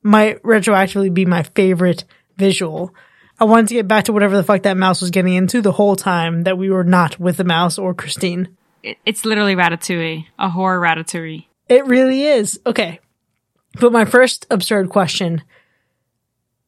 might retroactively be my favorite visual. I wanted to get back to whatever the fuck that mouse was getting into the whole time that we were not with the mouse or Christine. It's literally Ratatouille, a horror Ratatouille. It really is. Okay. But my first absurd question.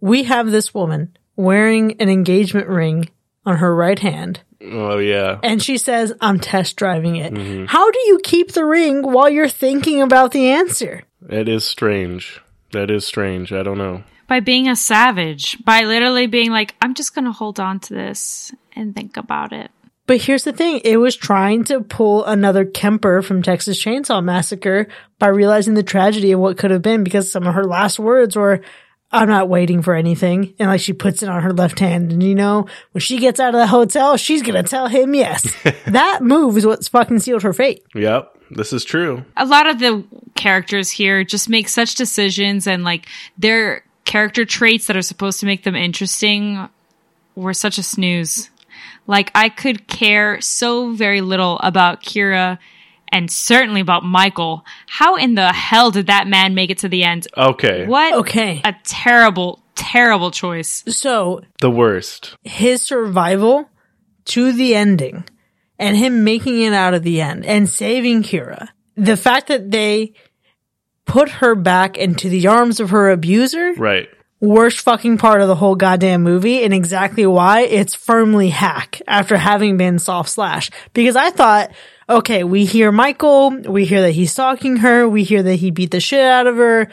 We have this woman wearing an engagement ring on her right hand. Oh yeah. And she says, I'm test driving it. Mm-hmm. How do you keep the ring while you're thinking about the answer? It is strange. That is strange. I don't know. By being a savage, by literally being like, I'm just going to hold on to this and think about it. But here's the thing. It was trying to pull another Kemper from Texas Chainsaw Massacre by realizing the tragedy of what could have been because some of her last words were, I'm not waiting for anything. And like she puts it on her left hand. And you know, when she gets out of the hotel, she's going to tell him yes. that move is what's fucking sealed her fate. Yep. This is true. A lot of the characters here just make such decisions and like their character traits that are supposed to make them interesting were such a snooze. Like I could care so very little about Kira and certainly about Michael. How in the hell did that man make it to the end? Okay. What Okay. a terrible, terrible choice. So The worst. his survival to the ending and him making it out of the end and saving Kira. The fact that they put her back into the arms of her abuser, Right. Worst fucking part of the whole goddamn movie and exactly why it's firmly hack after having been soft slash. Because I thought, okay, we hear Michael, we hear that he's stalking her, we hear that he beat the shit out of her.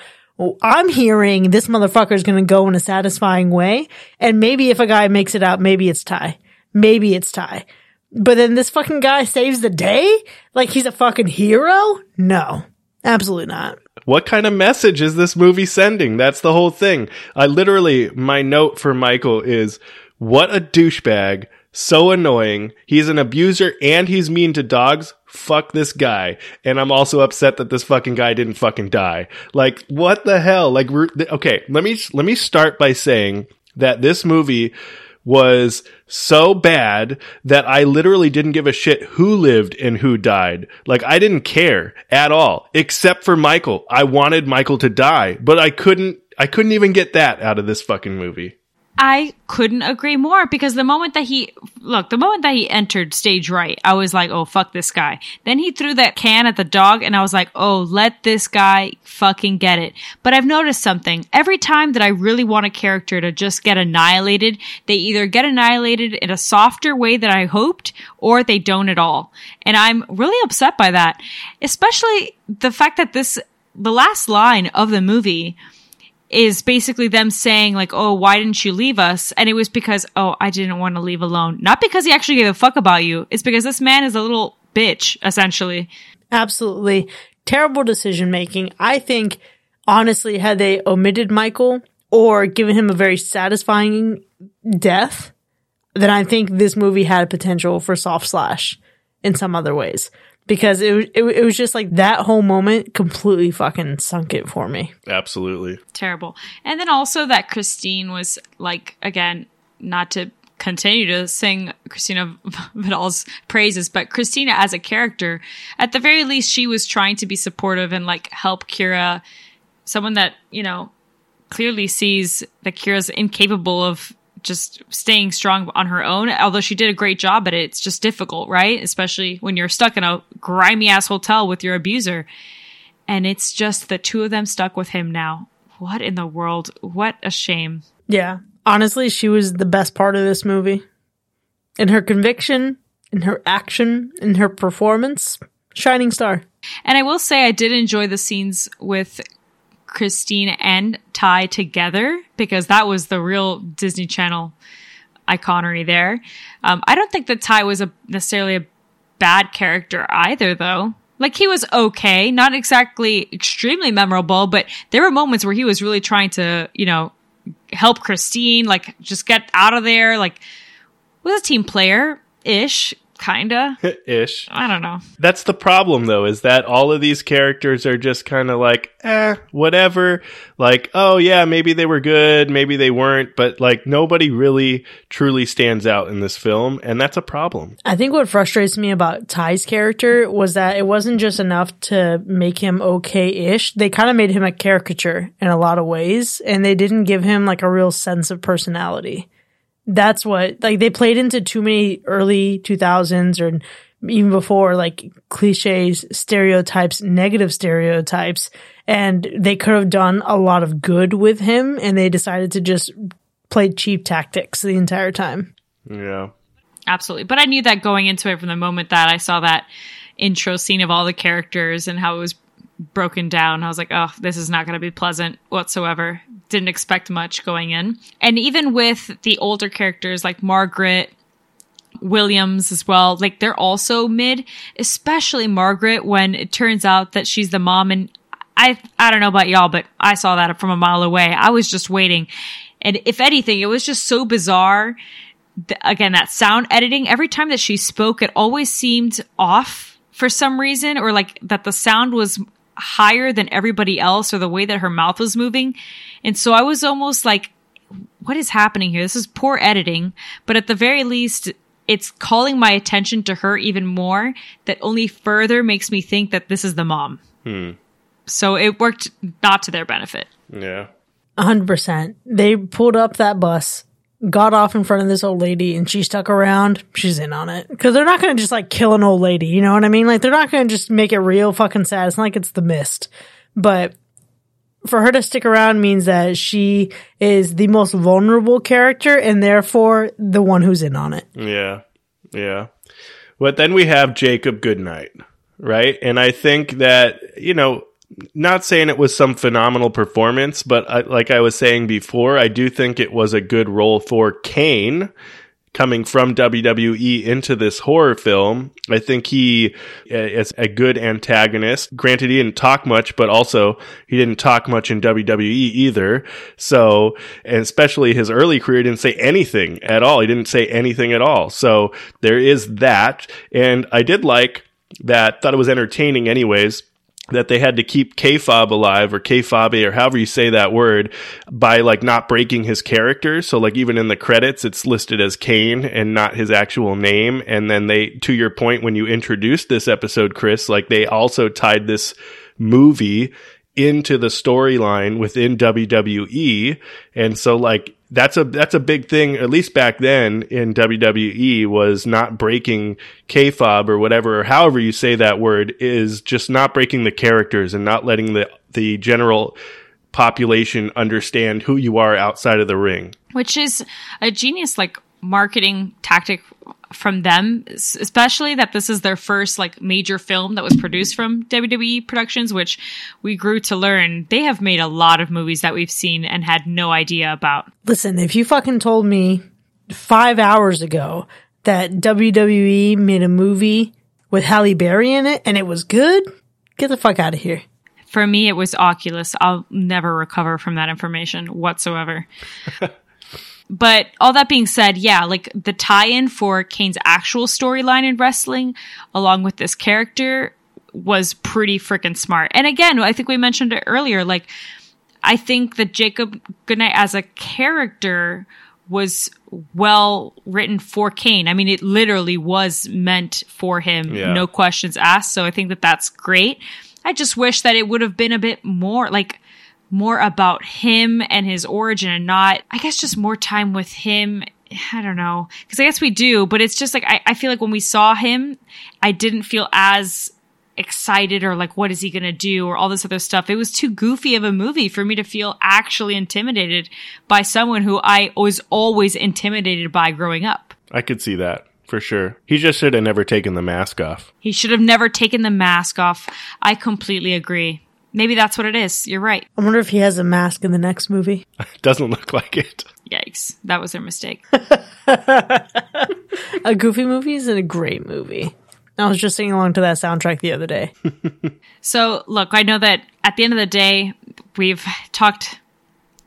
I'm hearing this motherfucker is going to go in a satisfying way. And maybe if a guy makes it out, maybe it's Ty. Maybe it's Ty. But then this fucking guy saves the day? Like he's a fucking hero? No. Absolutely not. What kind of message is this movie sending? That's the whole thing. I literally, my note for Michael is, what a douchebag. So annoying. He's an abuser and he's mean to dogs. Fuck this guy. And I'm also upset that this fucking guy didn't fucking die. Like, what the hell? Like, okay, let me, let me start by saying that this movie was so bad that I literally didn't give a shit who lived and who died. Like I didn't care at all, except for Michael. I wanted Michael to die, but I couldn't, I couldn't even get that out of this fucking movie. I couldn't agree more because the moment that he look, the moment that he entered stage right, I was like, "Oh fuck this guy." Then he threw that can at the dog and I was like, "Oh, let this guy fucking get it." But I've noticed something. Every time that I really want a character to just get annihilated, they either get annihilated in a softer way than I hoped or they don't at all. And I'm really upset by that. Especially the fact that this the last line of the movie is basically them saying like, "Oh, why didn't you leave us?" And it was because, "Oh, I didn't want to leave alone." Not because he actually gave a fuck about you. It's because this man is a little bitch, essentially. Absolutely terrible decision making. I think, honestly, had they omitted Michael or given him a very satisfying death, then I think this movie had potential for soft slash in some other ways. Because it, was- it, it was just like that whole moment completely fucking sunk it for me. Absolutely. Terrible. And then also that Christine was like, again, not to continue to sing Christina Vidal's praises, but Christina as a character, at the very least, she was trying to be supportive and like help Kira, someone that, you know, clearly sees that Kira's incapable of just staying strong on her own. Although she did a great job at it, it's just difficult, right? Especially when you're stuck in a grimy ass hotel with your abuser. And it's just the two of them stuck with him now. What in the world? What a shame. Yeah. Honestly, she was the best part of this movie. In her conviction, in her action, in her performance, shining star. And I will say I did enjoy the scenes with Christine and Ty together because that was the real Disney Channel iconery there. Um, I don't think that Ty was a necessarily a bad character either, though. Like he was okay, not exactly extremely memorable, but there were moments where he was really trying to, you know, help Christine, like just get out of there. Like was a team player ish. Kinda. ish. I don't know. That's the problem, though, is that all of these characters are just kind of like, eh, whatever. Like, oh, yeah, maybe they were good, maybe they weren't, but like nobody really truly stands out in this film, and that's a problem. I think what frustrates me about Ty's character was that it wasn't just enough to make him okay-ish. They kind of made him a caricature in a lot of ways, and they didn't give him like a real sense of personality. That's what like they played into too many early 2000s or even before like cliches, stereotypes, negative stereotypes, and they could have done a lot of good with him, and they decided to just play cheap tactics the entire time. Yeah. Absolutely. But I knew that going into it from the moment that I saw that intro scene of all the characters and how it was broken down. I was like, oh, this is not going to be pleasant whatsoever. Didn't expect much going in. And even with the older characters like Margaret, Williams as well, like they're also mid, especially Margaret when it turns out that she's the mom. And I, I don't know about y'all, but I saw that from a mile away. I was just waiting. And if anything, it was just so bizarre. Again, that sound editing, every time that she spoke, it always seemed off for some reason, or like that the sound was higher than everybody else, or the way that her mouth was moving. And so I was almost like, what is happening here? This is poor editing, but at the very least, it's calling my attention to her even more that only further makes me think that this is the mom. Hmm. So it worked not to their benefit. Yeah. A hundred percent. They pulled up that bus, got off in front of this old lady, and she stuck around. She's in on it because they're not going to just like kill an old lady. You know what I mean? Like they're not going to just make it real fucking sad. It's not like it's the mist, but for her to stick around means that she is the most vulnerable character and therefore the one who's in on it. Yeah. Yeah. But then we have Jacob Goodnight, right? And I think that, you know, not saying it was some phenomenal performance, but I, like I was saying before, I do think it was a good role for Kane coming from WWE into this horror film. I think he is a good antagonist. Granted, he didn't talk much, but also he didn't talk much in WWE either. So, and especially his early career didn't say anything at all. He didn't say anything at all. So there is that. And I did like that, thought it was entertaining anyways that they had to keep K-Fob alive or K-Fobe or however you say that word by like not breaking his character. So like even in the credits, it's listed as Kane and not his actual name. And then they, to your point, when you introduced this episode, Chris, like they also tied this movie into the storyline within WWE. And so like that's a that's a big thing at least back then in WWE was not breaking kayfabe or whatever or however you say that word is just not breaking the characters and not letting the the general population understand who you are outside of the ring. which is a genius like marketing tactic from them especially that this is their first like major film that was produced from WWE Productions which we grew to learn. They have made a lot of movies that we've seen and had no idea about. Listen, if you fucking told me five hours ago that WWE made a movie with Halle Berry in it and it was good, get the fuck out of here. for me it was Oculus. I'll never recover from that information whatsoever But all that being said, yeah, like the tie-in for Kane's actual storyline in wrestling, along with this character, was pretty freaking smart. And again, I think we mentioned it earlier. Like, I think that Jacob Goodnight as a character was well written for Kane. I mean, it literally was meant for him, Yeah. no questions asked. So I think that that's great. I just wish that it would have been a bit more like more about him and his origin and not, I guess, just more time with him. I don't know. Cause I guess we do, but it's just like, I, I feel like when we saw him, I didn't feel as excited or like, what is he going to do or all this other stuff. It was too goofy of a movie for me to feel actually intimidated by someone who I was always intimidated by growing up. I could see that for sure. He just should have never taken the mask off. He should have never taken the mask off. I completely agree. Maybe that's what it is. You're right. I wonder if he has a mask in the next movie. Doesn't look like it. Yikes. That was their mistake. A goofy movie isn't a great movie. I was just singing along to that soundtrack the other day. So, look, I know that at the end of the day, we've talked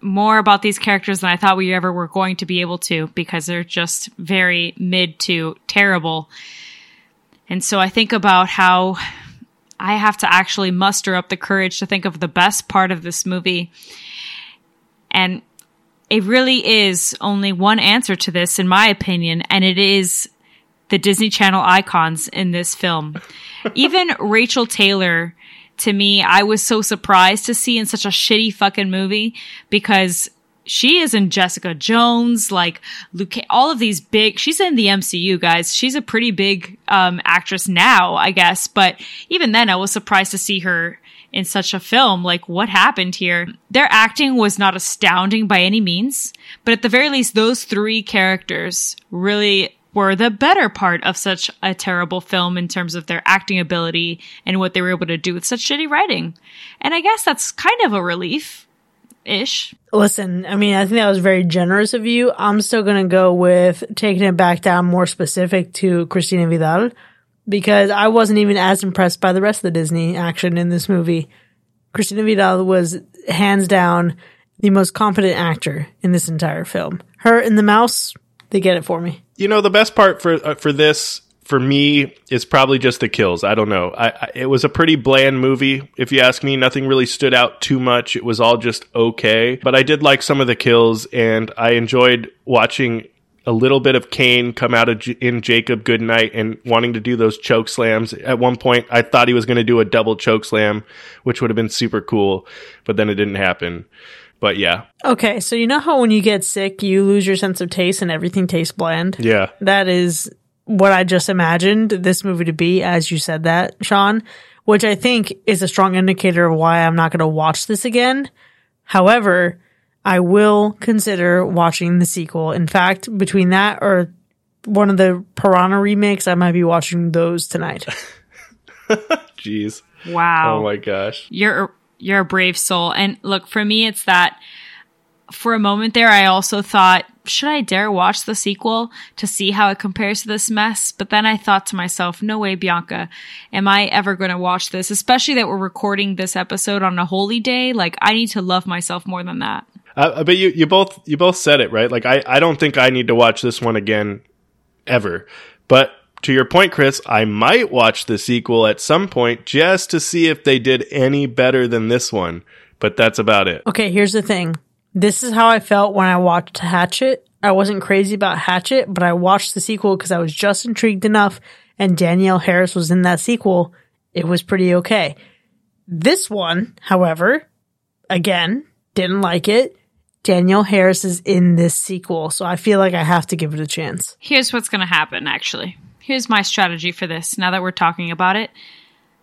more about these characters than I thought we ever were going to be able to because they're just very mid to terrible. And so I think about how I have to actually muster up the courage to think of the best part of this movie. And it really is only one answer to this, in my opinion, and it is the Disney Channel icons in this film. Even Rachael Taylor, to me, I was so surprised to see in such a shitty fucking movie because she is in Jessica Jones, like Luke, all of these big, she's in the MCU guys. She's a pretty big, um, actress now, I guess. But even then I was surprised to see her in such a film. Like what happened here? Their acting was not astounding by any means, but at the very least, those three characters really were the better part of such a terrible film in terms of their acting ability and what they were able to do with such shitty writing. And I guess that's kind of a relief ish. Listen, I mean, I think that was very generous of you. I'm still going to go with taking it back down more specific to Christina Vidal because I wasn't even as impressed by the rest of the Disney action in this movie. Christina Vidal was hands down the most competent actor in this entire film. Her and the mouse, they get it for me. You know, the best part for uh, for this for me is probably just the kills. I don't know. I, I, it was a pretty bland movie, if you ask me. Nothing really stood out too much. It was all just okay. But I did like some of the kills, and I enjoyed watching a little bit of Kane come out of J- in Jacob Goodnight and wanting to do those choke slams. At one point, I thought he was going to do a double choke slam, which would have been super cool, but then it didn't happen. But yeah, Okay, so you know how when you get sick, you lose your sense of taste and everything tastes bland? yeah. That is what I just imagined this movie to be as you said that, Sean, which I think is a strong indicator of why I'm not going to watch this again. However, I will consider watching the sequel. In fact, between that or one of the Piranha remakes, I might be watching those tonight. Jeez. Wow. Oh my gosh. you're you're a brave soul. And look, for me, it's that for a moment there, I also thought, should I dare watch the sequel to see how it compares to this mess? But then I thought to myself, no way, Bianca, am I ever going to watch this? Especially that we're recording this episode on a holy day. Like, I need to love myself more than that. Uh, but you, you both you both said it right. Like I, I don't think I need to watch this one again ever. But to your point, Chris, I might watch the sequel at some point just to see if they did any better than this one. But that's about it. Okay, here's the thing. This is how I felt when I watched Hatchet. I wasn't crazy about Hatchet, but I watched the sequel because I was just intrigued enough and Danielle Harris was in that sequel. It was pretty okay. This one, however, again, didn't like it. Danielle Harris is in this sequel, so I feel like I have to give it a chance. Here's what's going to happen, actually. Here's my strategy for this now that we're talking about it.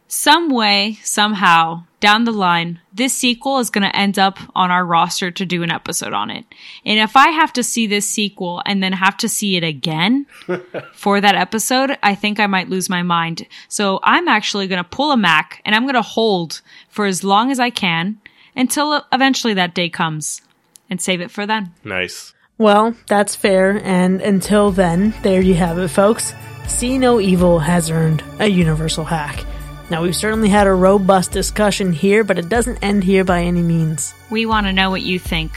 Some way, somehow, down the line, this sequel is going to end up on our roster to do an episode on it. And if I have to see this sequel and then have to see it again for that episode, I think I might lose my mind. So I'm actually going to pull a Mac and I'm going to hold for as long as I can until eventually that day comes and save it for then. Nice. Well, that's fair, and until then, there you have it, folks. See No Evil has earned a universal hack. Now, we've certainly had a robust discussion here, but it doesn't end here by any means. We want to know what you think.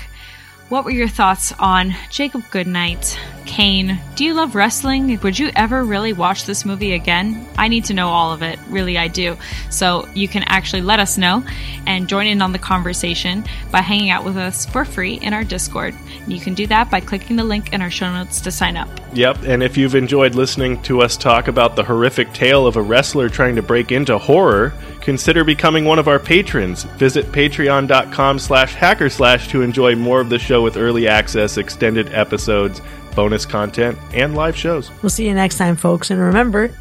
What were your thoughts on Jacob Goodnight, Kane? Do you love wrestling? Would you ever really watch this movie again? I need to know all of it. Really, I do. So you can actually let us know and join in on the conversation by hanging out with us for free in our Discord. You can do that by clicking the link in our show notes to sign up. Yep, and if you've enjoyed listening to us talk about the horrific tale of a wrestler trying to break into horror, consider becoming one of our patrons. Visit patreon.com slash hackorslash to enjoy more of the show with early access, extended episodes, bonus content, and live shows. We'll see you next time, folks. And remember,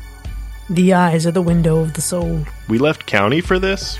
the eyes are the window of the soul. We left County for this?